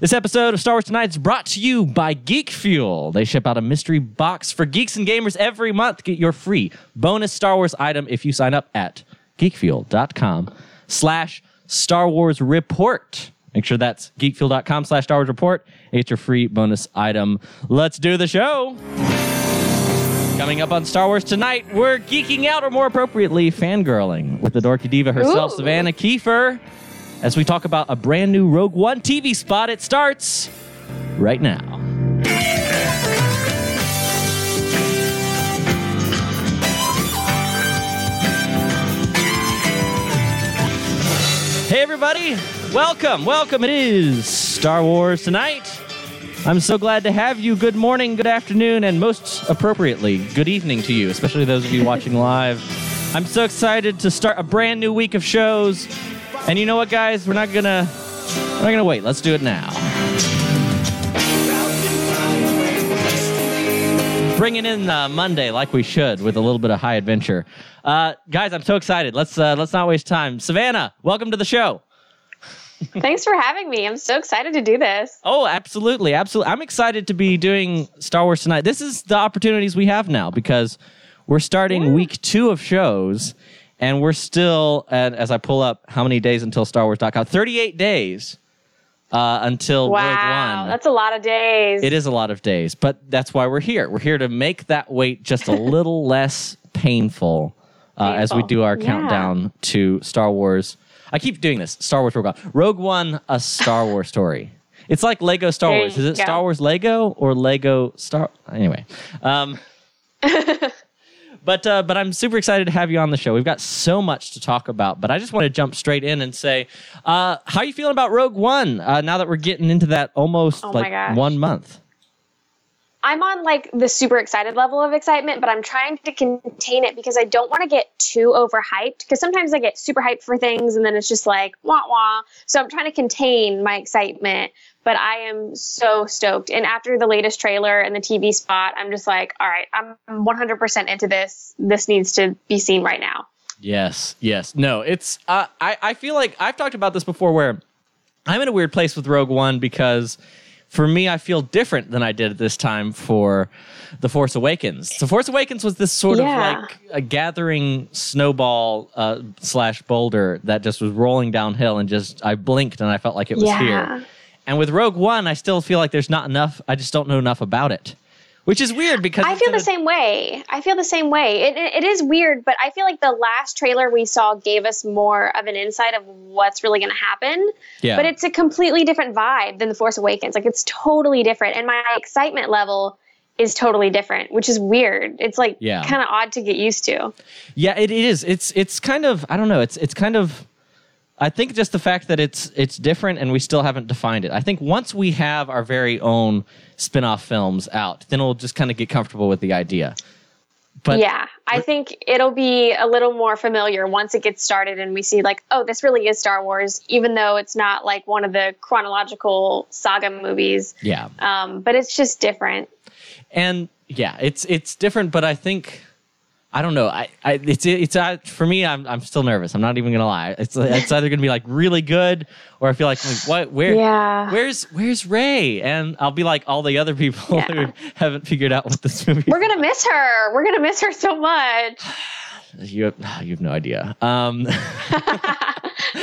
This episode of Star Wars Tonight is brought to you by Geek Fuel. They ship out a mystery box for geeks and gamers every month. Get your free bonus Star Wars item if you sign up at geekfuel.com slash Star Wars Report. Make sure that's geekfuel.com slash Star Wars Report get your free bonus item. Let's do the show. Coming up on Star Wars tonight, we're geeking out, or more appropriately, fangirling with the dorky diva herself, Ooh. Savannah Kiefer, as we talk about a brand new Rogue One TV spot. It starts right now. Hey, everybody. Welcome. Welcome. It is Star Wars Tonight. I'm so glad to have you. Good morning, good afternoon, and most appropriately, good evening to you, especially those of you watching live. I'm so excited to start a brand new week of shows. And you know what, guys? We're not gonna we're not gonna wait. Let's do it now. Bringing in uh, Monday like we should with a little bit of high adventure. Uh, guys, I'm so excited. Let's uh, let's not waste time. Savannah, welcome to the show. Thanks for having me. I'm so excited to do this. Oh, absolutely, absolutely. I'm excited to be doing Star Wars tonight. This is the opportunities we have now because we're starting week two of shows, and we're still. And as I pull up, how many days until Star Wars.com? Thirty-eight days uh, until Rogue Wow, One. that's a lot of days. It is a lot of days, but that's why we're here. We're here to make that wait just a little less painful, uh, as we do our Yeah. countdown to Star Wars. I keep doing this. Star Wars Rogue One. Rogue One, a Star Wars story. It's like Lego Star There Wars. Is it go. Star Wars Lego or Lego Star? Anyway, um, but uh, but I'm super excited to have you on the show. We've got so much to talk about, but I just want to jump straight in and say, uh, how are you feeling about Rogue One uh, now that we're getting into that almost Oh like one month? I'm on like the super excited level of excitement, but I'm trying to contain it because I don't want to get too overhyped. Because sometimes I get super hyped for things and then it's just like wah wah. So I'm trying to contain my excitement, but I am so stoked. And after the latest trailer and the TV spot, I'm just like, all right, I'm 100% into this. This needs to be seen right now. Yes, yes. No, it's uh, I I feel like I've talked about this before where I'm in a weird place with Rogue One because for me I feel different than I did at this time for The Force Awakens. So, Force Awakens was this sort Yeah. of like a gathering snowball uh, slash boulder that just was rolling downhill and just I blinked and I felt like it was Yeah. here. And with Rogue One, I still feel like there's not enough. I just don't know enough about it, which is weird because I feel the same way. I feel the same way. It, it, it is weird, but I feel like the last trailer we saw gave us more of an insight of what's really going to happen. Yeah. But it's a completely different vibe than The Force Awakens. Like it's totally different. And my excitement level is totally different, which is weird. It's like Yeah. kind of odd to get used to. Yeah, it, it is. It's it's kind of I don't know. It's it's kind of I think just the fact that it's it's different and we still haven't defined it. I think once we have our very own spin-off films out, then we'll just kind of get comfortable with the idea. But yeah, I think it'll be a little more familiar once it gets started and we see like, oh, this really is Star Wars, even though it's not like one of the chronological saga movies. yeah. Um, but it's just different. And yeah, it's it's different, but I think I don't know. I, I it's it's uh, for me. I'm I'm still nervous. I'm not even gonna lie. It's it's either gonna be like really good, or I feel like, like what where Yeah. where's where's Rey? And I'll be like all the other people Yeah. who haven't figured out what this movie. We're gonna miss her. We're gonna miss her so much. You have, you have no idea. Um,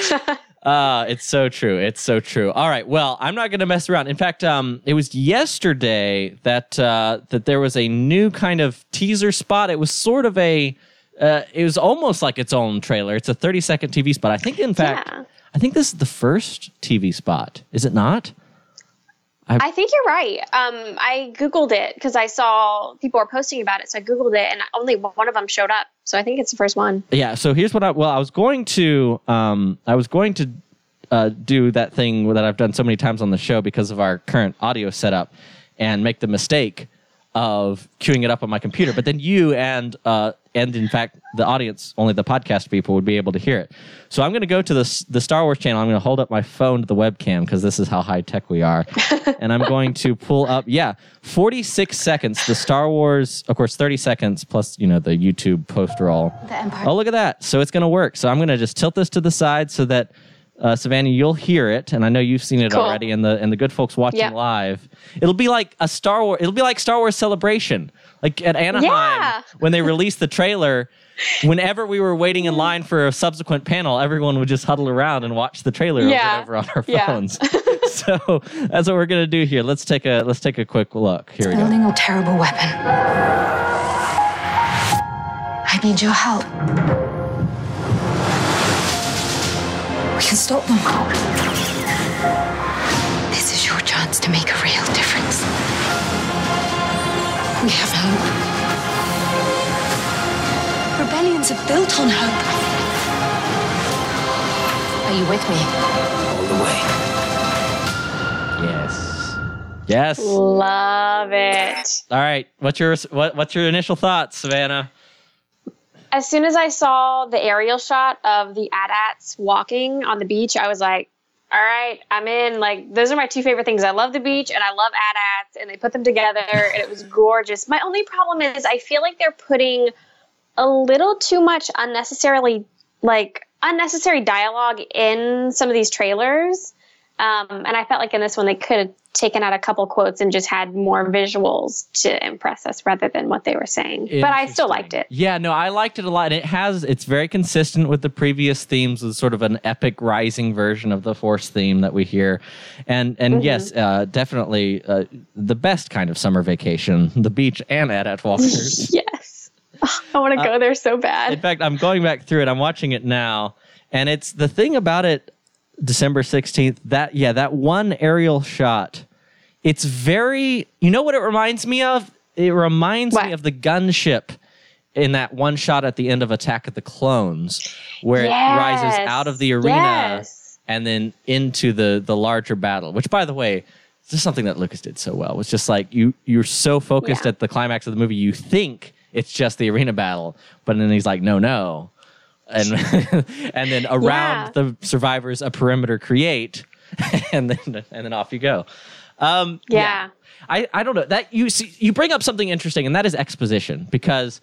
uh, it's so true. It's so true. All right. Well, I'm not going to mess around. In fact, um, it was yesterday that uh, that there was a new kind of teaser spot. It was sort of a. Uh, it was almost like its own trailer. It's a 30 second TV spot. I think, in fact, Yeah. I think this is the first TV spot. Is it not? I think you're right. Um, I googled it because I saw people were posting about it, so I googled it, and only one of them showed up. So I think it's the first one. Yeah. So here's what I well, I was going to um, I was going to uh, do that thing that I've done so many times on the show because of our current audio setup, and make the mistake of queuing it up on my computer. But then you and uh, and in fact the audience, only the podcast people would be able to hear it. So I'm going to go to the the Star Wars channel. I'm going to hold up my phone to the webcam because this is how high tech we are, and I'm going to pull up. Yeah, 46 seconds. The Star Wars, of course, 30 seconds plus you know the YouTube post roll. The Empire. Oh, look at that. So it's going to work. So I'm going to just tilt this to the side so that uh, Savannah, you'll hear it, and I know you've seen it Cool. already. And the and the good folks watching Yeah. live, it'll be like a Star Wars. It'll be like Star Wars Celebration, like at Anaheim Yeah. when they released the trailer. Whenever we were waiting in line for a subsequent panel, everyone would just huddle around and watch the trailer Yeah. over and over on our Yeah. phones. so that's what we're gonna do here. Let's take a let's take a quick look. Here we go. Building a terrible weapon. I need your help. Can stop them. This is your chance to make a real difference. We have hope. Rebellions are built on hope. Are you with me? all the way. Yes. Yes. Love it. All right. What's your what, what's your initial thoughts, Savannah? As soon as I saw the aerial shot of the AT-ATs walking on the beach, I was like, all right, I'm in. Like, those are my two favorite things. I love the beach and I love AT-ATs, and they put them together, and it was gorgeous. My only problem is I feel like they're putting a little too much unnecessarily, like, unnecessary dialogue in some of these trailers. Um, and I felt like in this one they could have taken out a couple quotes and just had more visuals to impress us rather than what they were saying. But I still liked it. Yeah, no, I liked it a lot. And it has it's very consistent with the previous themes with sort of an epic rising version of the Force theme that we hear. And and Mm-hmm. yes, uh, definitely uh, the best kind of summer vacation, the beach and AT-AT Walkers. Yes. I want to go there so bad. In fact, I'm going back through it. I'm watching it now, and it's the thing about it. December 16th. That yeah, that one aerial shot. It's very. You know what it reminds me of? It reminds me of the gunship in that one shot at the end of Attack of the Clones, where it rises out of the arena Yes. and then into the the larger battle. Which, by the way, is just something that Lucas did so well. It's just like you you're so focused Yeah. at the climax of the movie, you think it's just the arena battle, but then he's like, no, no, and and then around Yeah. the survivors a perimeter create, and then and then off you go. Um, Yeah. I, I don't know that you see you bring up something interesting and that is exposition because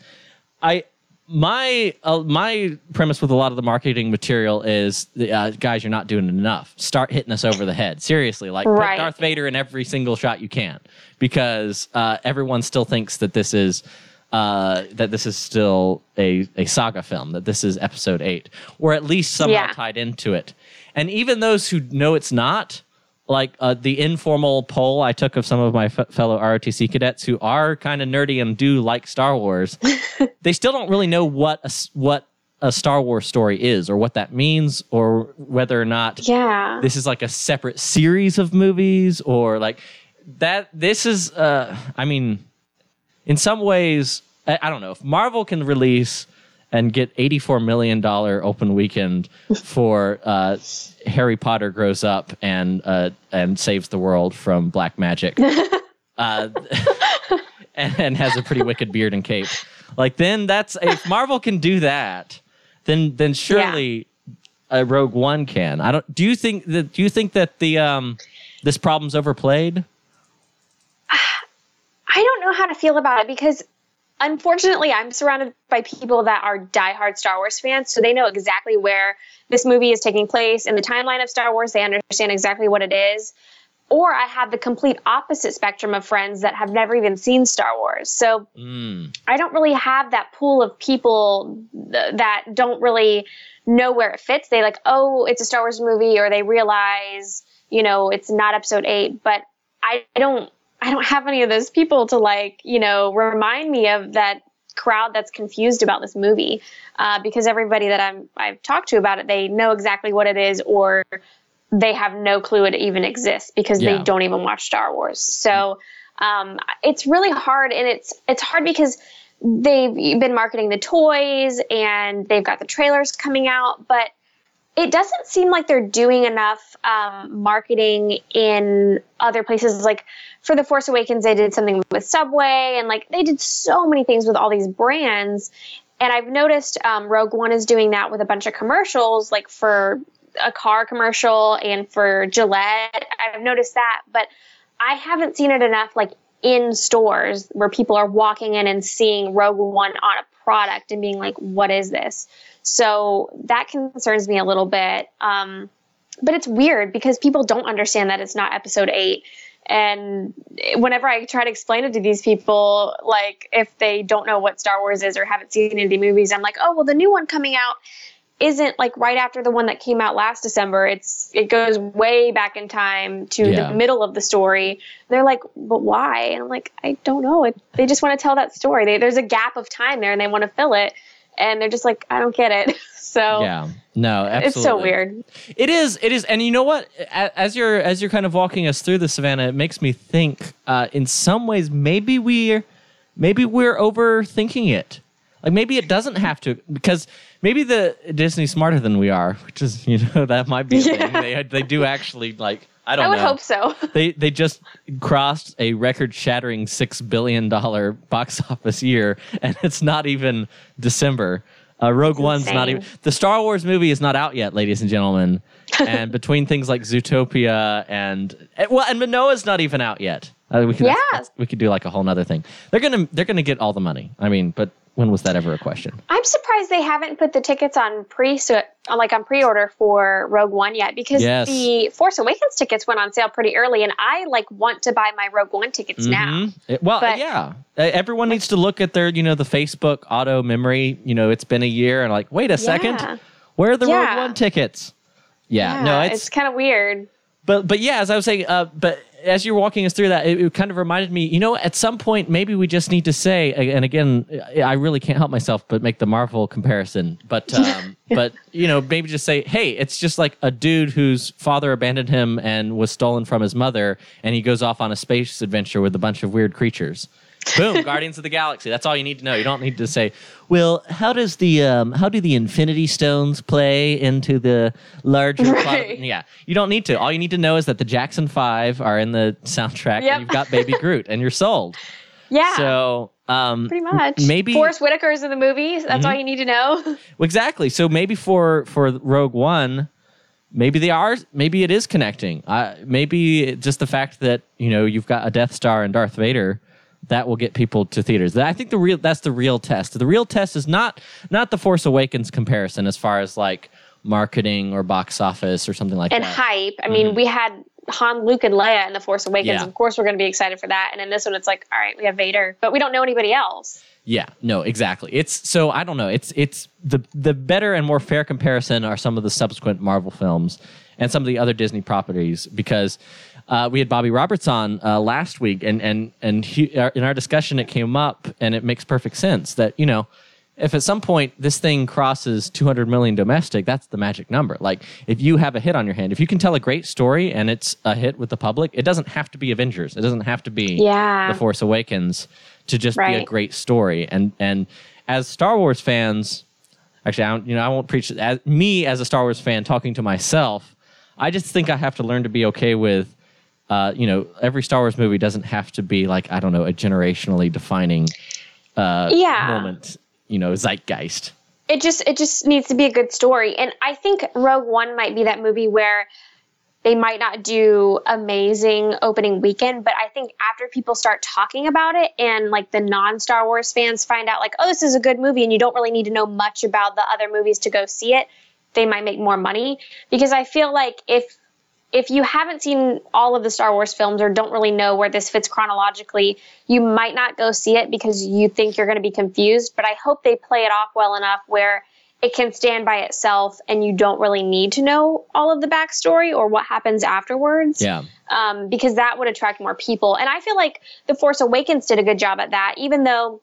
I my uh, my premise with a lot of the marketing material is uh, guys you're not doing enough start hitting us over the head seriously like put Darth Vader in every single shot you can because uh, everyone still thinks that this is uh, that this is still a, a saga film that this is episode 8 or at least somehow Yeah. tied into it and even those who know it's not like uh, the informal poll I took of some of my f- fellow ROTC cadets who are kind of nerdy and do like Star Wars, they still don't really know what a, what a Star Wars story is or what that means or whether or not Yeah. this is like a separate series of movies or like that. This is, uh, I mean, in some ways, I, I don't know if Marvel can release and get eighty-four million dollar open weekend for uh, Harry Potter grows up and uh, and saves the world from black magic, uh, and, and has a pretty wicked beard and cape. Like then that's if Marvel can do that, then then surely uh, Rogue One can. I don't. Do you think that? Do you think that the um this problem's overplayed? I don't know how to feel about it because unfortunately I'm surrounded by people that are diehard Star Wars fans, so they know exactly where this movie is taking place in the timeline of Star Wars. They understand exactly what it is. Or I have the complete opposite spectrum of friends that have never even seen Star Wars. So Mm. I don't really have that pool of people th- that don't really know where it fits. They like, oh, it's a Star Wars movie, or they realize, you know, it's not Episode Eight. But I don't, I don't have any of those people to like, you know, remind me of that crowd that's confused about this movie. Uh, because everybody that I'm, I've talked to about it, they know exactly what it is, or they have no clue it even exists because Yeah. they don't even watch Star Wars. So um, it's really hard, and it's it's hard because they've been marketing the toys and they've got the trailers coming out, but it doesn't seem like they're doing enough um, marketing in other places. Like for the Force Awakens, they did something with Subway, and like they did so many things with all these brands. And I've noticed um, Rogue One is doing that with a bunch of commercials, like for a car commercial and for Gillette. I've noticed that, but I haven't seen it enough, like in stores where people are walking in and seeing Rogue One on a product and being like, "What is this?" So that concerns me a little bit. Um, but it's weird because people don't understand that it's not episode eight. And whenever I try to explain it to these people, like if they don't know what Star Wars is or haven't seen any movies, I'm like, oh, well, the new one coming out isn't like right after the one that came out last December. It's it goes way back in time to Yeah. the middle of the story. They're like, but why? And I'm like, I don't know. It, they just want to tell that story. They, there's a gap of time there, and they want to fill it. And they're just like, I don't get it. so Yeah. No, absolutely. it's so weird. It is. It is. And you know what? As you're as you're kind of walking us through the savannah, it makes me think. Uh, in some ways, maybe we're maybe we're overthinking it. Like maybe it doesn't have to because maybe the Disney's smarter than we are, which is you know that might be a thing. Yeah. They they do actually like I don't know. I would know. hope so. They they just crossed a record shattering six billion dollar box office year, and it's not even December. Uh, Rogue One's not even the Star Wars movie is not out yet, ladies and gentlemen. and between things like Zootopia and eh, well, and Moana's not even out yet. Uh, we could Yeah. we could do like a whole nother thing. They're gonna they're gonna get all the money. I mean, but when was that ever a question? I'm surprised they haven't put the tickets on pre so like on pre-order for Rogue One yet because Yes. the Force Awakens tickets went on sale pretty early and I like want to buy my Rogue One tickets now. Mhm. It- well, But- yeah. Everyone needs to look at their, you know, the Facebook auto memory. You know, it's been a year, and like, wait a second, Yeah. where are the Rogue One tickets? Yeah, no, it's, it's kind of weird. but but yeah, as I was saying, uh, but as you're walking us through that, it, it kind of reminded me, you know, at some point maybe we just need to say, and again, I really can't help myself but make the Marvel comparison, but um, but you know, maybe just say, hey, it's just like a dude whose father abandoned him and was stolen from his mother, and he goes off on a space adventure with a bunch of weird creatures. Boom, Guardians of the Galaxy. That's all you need to know. You don't need to say, well, how does the um, how do the Infinity Stones play into the larger plot? of-" Yeah, you don't need to. All you need to know is that the Jackson Five are in the soundtrack, Yep. and you've got Baby Groot, and you're sold. Yeah. So, um, pretty much. maybe Forest Whitaker's in the movie. That's all you need to know. exactly. So maybe for for Rogue One, maybe they are. Maybe it is connecting. Uh, maybe just the fact that you know you've got a Death Star and Darth Vader. That will get people to theaters. I think the real that's the real test. The real test is not not the Force Awakens comparison as far as like marketing or box office or something like and that. And hype. I mean, we had Han, Luke, and Leia in the Force Awakens. Mm-hmm. Yeah. Of course, we're going to be excited for that. And in this one, it's like, all right, we have Vader, but we don't know anybody else. Yeah, no, exactly. It's so I don't know. It's it's the the better and more fair comparison are some of the subsequent Marvel films and some of the other Disney properties because uh, we had Bobby Roberts on uh, last week and and and he, uh, in our discussion it came up and it makes perfect sense that you know if at some point this thing crosses 200 million domestic that's the magic number. Like if you have a hit on your hand if you can tell a great story and it's a hit with the public it doesn't have to be avengers. It doesn't have to be Yeah. the force awakens to just be a great story. And and as star wars fans actually i don't you know i won't preach as me as a star wars fan talking to myself i just think i have to learn to be okay with uh, you know every star wars movie doesn't have to be like i don't know a generationally defining uh, Yeah. moment you know zeitgeist. It just it just needs to be a good story. And i think rogue one might be that movie where they might not do amazing opening weekend but i think after people start talking about it and like the non-star wars fans find out like oh this is a good movie and you don't really need to know much about the other movies to go see it they might make more money. Because i feel like if if you haven't seen all of the Star Wars films or don't really know where this fits chronologically, you might not go see it because you think you're going to be confused. But I hope they play it off well enough where it can stand by itself and you don't really need to know all of the backstory or what happens afterwards. yeah Um, because that would attract more people. And I feel like The Force Awakens did a good job at that, even though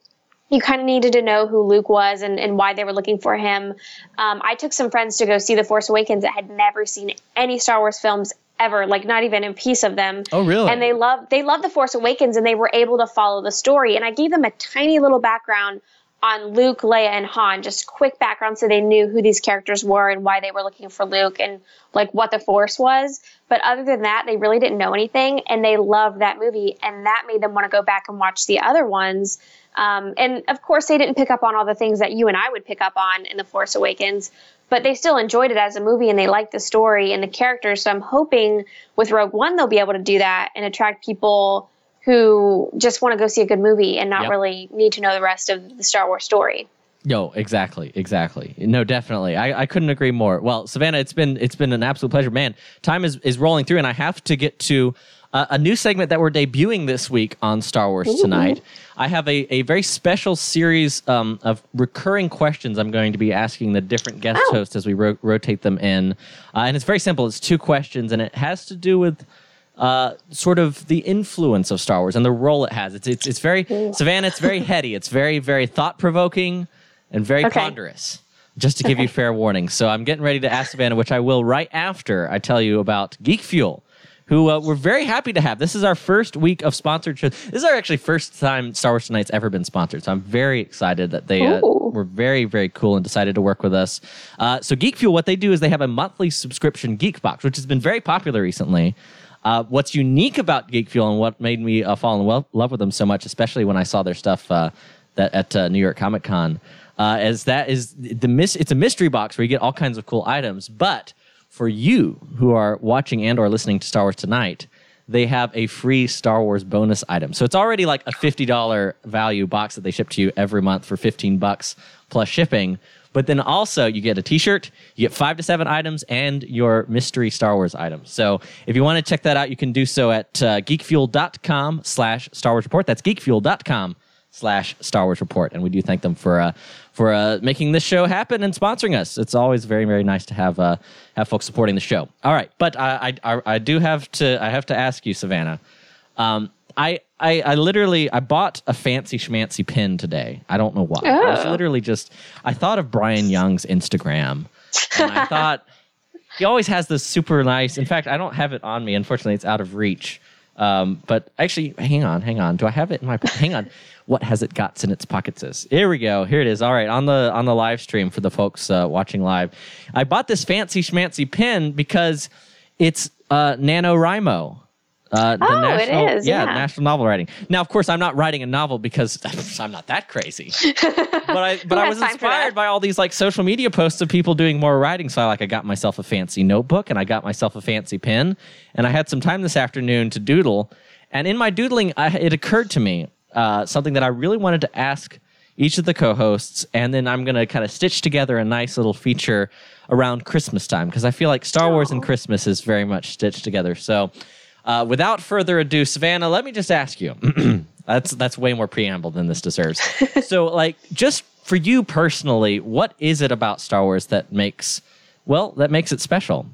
you kind of needed to know who Luke was and, and why they were looking for him. Um, I took some friends to go see The Force Awakens that had never seen any Star Wars films ever, like not even a piece of them. Oh, really? And they love they love The Force Awakens and they were able to follow the story. And I gave them a tiny little background on Luke, Leia, and Han, just quick background so they knew who these characters were and why they were looking for Luke and like what the Force was. But other than that, they really didn't know anything and they loved that movie and that made them want to go back and watch the other ones. Um, and of course, they didn't pick up on all the things that you and I would pick up on in The Force Awakens, but they still enjoyed it as a movie and they liked the story and the characters. So I'm hoping with Rogue One, they'll be able to do that and attract people who just want to go see a good movie and not Yep. really need to know the rest of the Star Wars story. No, exactly, exactly. No, definitely. I, I couldn't agree more. Well, Savannah, it's been it's been an absolute pleasure, man. Time is is rolling through, and I have to get to uh, a new segment that we're debuting this week on Star Wars Tonight. I have a, a very special series um, of recurring questions I'm going to be asking the different guest Oh. hosts as we ro- rotate them in. Uh, and it's very simple. It's two questions, and it has to do with uh, sort of the influence of Star Wars and the role it has. It's it's, it's very Savannah. It's very heady. It's very very thought provoking and very Okay. ponderous. Just to give you fair warning. So I'm getting ready to ask Savannah, which I will right after I tell you about Geek Fuel. Who uh, we're very happy to have. This is our first week of sponsored shows. This is our actually first time Star Wars Tonight's ever been sponsored. So I'm very excited that they uh, were very, very cool and decided to work with us. Uh, so Geek Fuel, what they do is they have a monthly subscription Geek Box, which has been very popular recently. Uh, what's unique about Geek Fuel and what made me uh, fall in love with them so much, especially when I saw their stuff uh, that at uh, New York Comic Con, uh, is that is the mis- it's a mystery box where you get all kinds of cool items. But for you who are watching and or listening to Star Wars tonight, they have a free Star Wars bonus item. So it's already like a $50 value box that they ship to you every month for 15 bucks plus shipping. But then also you get a t-shirt, you get five to seven items, and your mystery Star Wars items. So if you want to check that out, you can do so at uh, geekfuel.com slash Star Wars Report. That's geekfuel.com slash Star Wars Report. And we do thank them for uh, for uh, making this show happen and sponsoring us. It's always very very nice to have uh, have folks supporting the show. All right, but I, I- I do have to I have to ask you, Savannah. Um, I, I I literally I bought a fancy schmancy pin today. I don't know why. I was Oh. literally just I thought of Brian Young's Instagram, and I thought he always has this super nice. In fact, I don't have it on me. Unfortunately, it's out of reach. Um, but actually, hang on, hang on. Do I have it in my? Hang on. What has it got in its pockets? Is here we go. Here it is. All right, on the on the live stream for the folks uh, watching live, I bought this fancy schmancy pin because it's uh, NaNoWriMo. Uh, the Oh, it national, is, yeah, yeah. national novel writing. Now, of course, I'm not writing a novel because I'm not that crazy. but I, but I was time for that? inspired by all these like social media posts of people doing more writing. So I like I got myself a fancy notebook and I got myself a fancy pen, and I had some time this afternoon to doodle. And in my doodling, I, it occurred to me uh, something that I really wanted to ask each of the co-hosts, and then I'm gonna kind of stitch together a nice little feature around Christmas time because I feel like Star Wars and Christmas is very much stitched together. So. Uh, without further ado, Savannah, let me just ask you. that's that's way more preamble than this deserves. so, like, just for you personally, what is it about Star Wars that makes well that makes it special?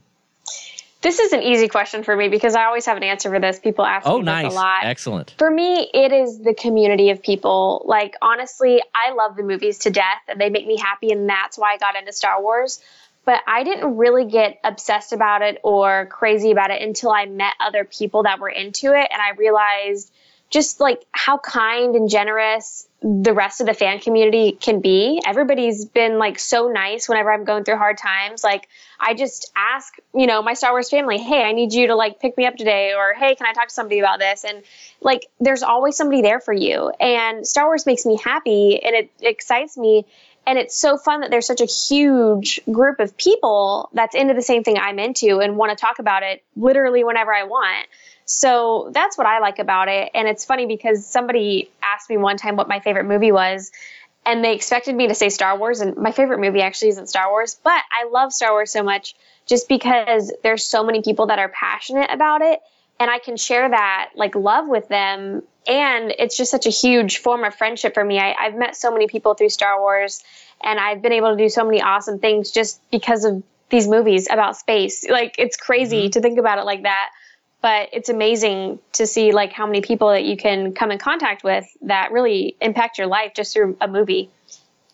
This is an easy question for me because I always have an answer for this. People ask Oh, me nice, a lot. excellent. For me, it is the community of people. Like, honestly, I love the movies to death and they make me happy, and that's why I got into Star Wars. But I didn't really get obsessed about it or crazy about it until I met other people that were into it, and I realized just like how kind and generous the rest of the fan community can be. Everybody's been like so nice whenever I'm going through hard times. Like I just ask, you know, my Star Wars family, "Hey, I need you to like pick me up today," or "Hey, can I talk to somebody about this?" And like there's always somebody there for you. And Star Wars makes me happy and it excites me. And it's so fun that there's such a huge group of people that's into the same thing I'm into and want to talk about it literally whenever I want. So that's what I like about it. And it's funny because somebody asked me one time what my favorite movie was, and they expected me to say Star Wars. And my favorite movie actually isn't Star Wars, but I love Star Wars so much just because there's so many people that are passionate about it. And I can share that like love with them. And it's just such a huge form of friendship for me. I, I've met so many people through Star Wars, and I've been able to do so many awesome things just because of these movies about space. Like, it's crazy mm-hmm. to think about it like that but it's amazing to see like how many people that you can come in contact with that really impact your life just through a movie.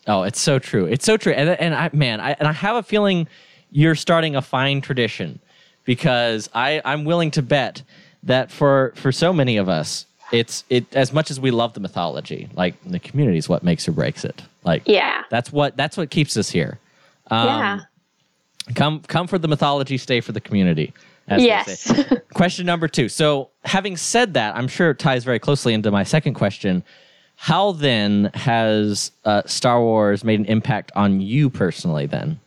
Oh, it's so true. It's so true. And, and I, man, I, and I have a feeling you're starting a fine tradition because I, I'm willing to bet that for, for so many of us, it's it as much as we love the mythology, like the community is what makes or breaks it. Like, Yeah. that's what that's what keeps us here. Um, yeah. Come come for the mythology, stay for the community. as Yes. say. question number two. So, having said that, I'm sure it ties very closely into my second question. How then has uh, Star Wars made an impact on you personally? Then,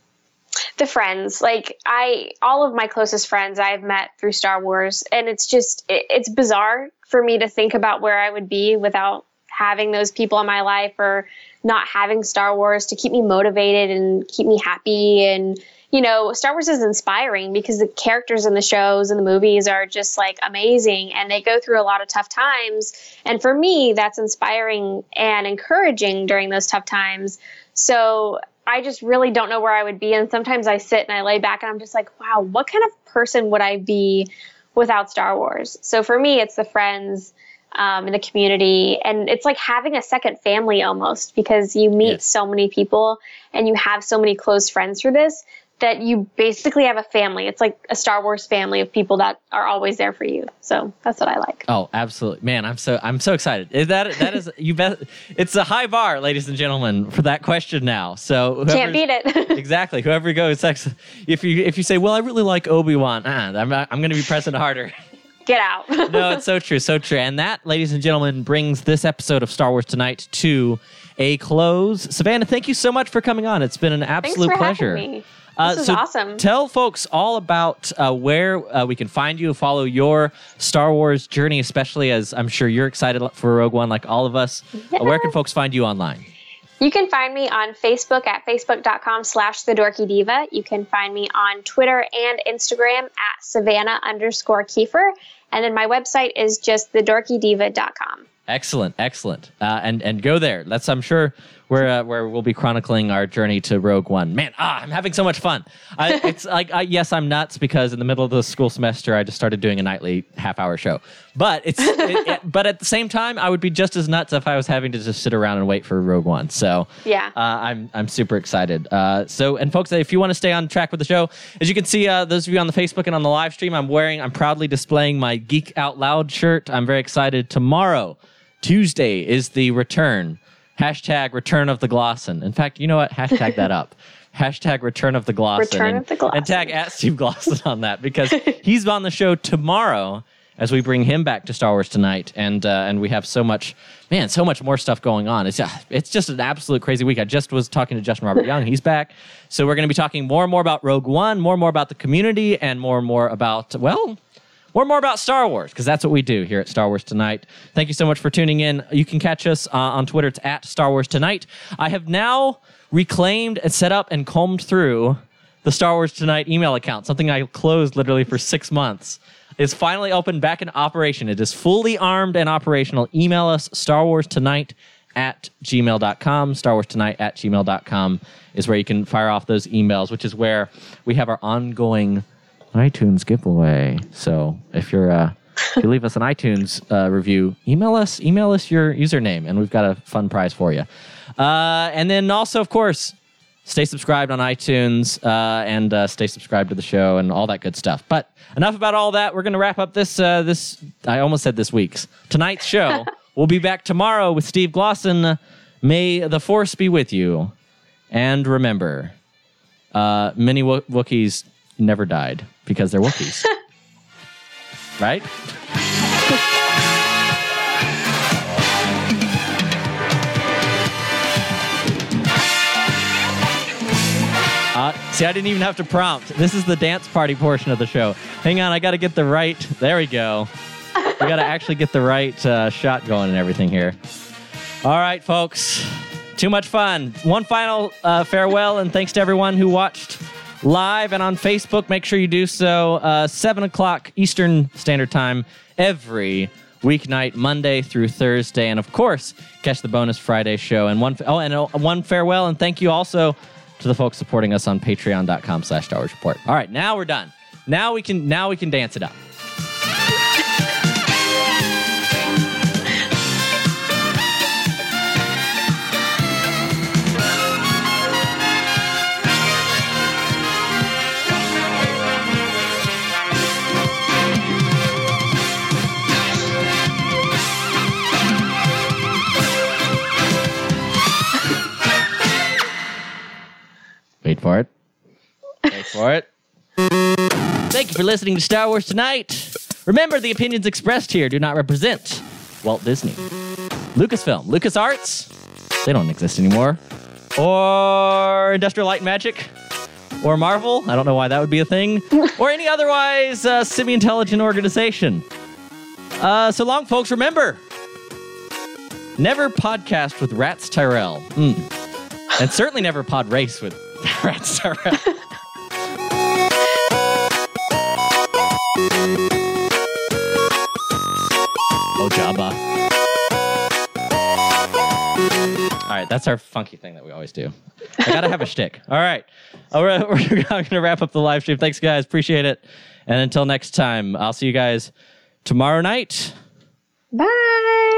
the friends like i all of my closest friends i've met through star wars and it's just it, it's bizarre for me to think about where i would be without having those people in my life or not having Star Wars to keep me motivated and keep me happy. And, you know, Star Wars is inspiring because the characters in the shows and the movies are just like amazing and they go through a lot of tough times. And for me, that's inspiring and encouraging during those tough times. So I just really don't know where I would be. And sometimes I sit and I lay back and I'm just like, wow, what kind of person would I be without Star Wars? So for me, it's the friends um, in the community. And it's like having a second family almost because you meet Yes. so many people and you have so many close friends through this that you basically have a family. It's like a Star Wars family of people that are always there for you. So that's what I like. Oh, absolutely, man! I'm so I'm so excited. Is that that is you bet? It's a high bar, ladies and gentlemen, for that question now. So Can't beat it. exactly. Whoever goes next, if you if you say, "Well, I really like Obi Wan," ah, I'm I'm going to be pressing harder. Get out. no, it's so true, so true. And that, ladies and gentlemen, brings this episode of Star Wars Tonight to a close. Savannah, thank you so much for coming on. It's been an Thanks absolute pleasure. Uh, This is so awesome. Tell folks all about uh, where uh, we can find you, follow your Star Wars journey, especially as I'm sure you're excited for Rogue One, like all of us. Uh, where can folks find you online? You can find me on Facebook at facebook.com slash the dorky diva. You can find me on Twitter and Instagram at Savannah underscore Kiefer. And then my website is just thedorkydiva.com. Excellent, excellent, uh, and and go there. That's I'm sure where uh, where we'll be chronicling our journey to Rogue One. Man, ah, I'm having so much fun. I, it's like I, yes, I'm nuts because in the middle of the school semester, I just started doing a nightly half hour show. But it's it, it- but at the same time, I would be just as nuts if I was having to just sit around and wait for Rogue One. So Yeah. uh, I'm I'm super excited. Uh, so and folks, if you want to stay on track with the show, as you can see, uh, those of you on the Facebook and on the live stream, I'm wearing, I'm proudly displaying my Geek Out Loud shirt. I'm very excited. Tomorrow, Tuesday, is the return. Hashtag Return of the Glosson. In fact, you know what? Hashtag that up. Hashtag Return of the Glosson. Return and, of the Glosson. And tag at Steve Glosson on that because he's on the show tomorrow as we bring him back to Star Wars tonight, and uh, and we have so much, man, so much more stuff going on. It's uh, it's just an absolute crazy week. I just was talking to Justin Robert Young. He's back, so we're going to be talking more and more about Rogue One, more and more about the community, and more and more about well. More more about Star Wars because that's what we do here at Star Wars Tonight. Thank you so much for tuning in. You can catch us uh, on Twitter. It's at Star Wars Tonight. I have now reclaimed and set up and combed through the Star Wars Tonight email account, something I closed literally for six months, is finally open back in operation. It is fully armed and operational. Email us Star Wars Tonight at gmail.com. Star Wars Tonight at gmail.com is where you can fire off those emails, which is where we have our ongoing iTunes giveaway. So if you're uh, if you leave us an iTunes uh, review, email us email us your username, and we've got a fun prize for you. Uh, and then also, of course, stay subscribed on iTunes uh, and uh, stay subscribed to the show and all that good stuff. But enough about all that. We're going to wrap up this uh, this. I almost said this week's tonight's show. we'll be back tomorrow with Steve Glosson. May the force be with you, and remember, uh, many Wo- Wookiees never died because they're Wookiees, right? Uh, see, I didn't even have to prompt. This is the dance party portion of the show. Hang on, I got to get the right. There we go. We got to actually get the right uh, shot going and everything here. All right, folks. Too much fun. One final uh, farewell, and thanks to everyone who watched live and on Facebook. Make sure you do so. Uh, 7 o'clock Eastern Standard Time every weeknight, Monday through Thursday. And of course, catch the bonus Friday show. And one, oh, and uh, one farewell, and thank you also to the folks supporting us on patreon.com slash Star Wars Report. All right, now we're done. Now we can now we can dance it up. For it. Wait for it. Thank you for listening to Star Wars Tonight. Remember, the opinions expressed here do not represent Walt Disney, Lucasfilm, LucasArts, they don't exist anymore, or Industrial Light and Magic, or Marvel, I don't know why that would be a thing, or any otherwise uh, semi intelligent organization. Uh, so long, folks, remember Never podcast with Ratts Tyerell. Mm. And certainly never pod race with Tyerell. oh, Jabba. All right, that's our funky thing that we always do. I gotta have a shtick. All right, All right, we're gonna wrap up the live stream. Thanks, guys. Appreciate it. And until next time, I'll see you guys tomorrow night. Bye.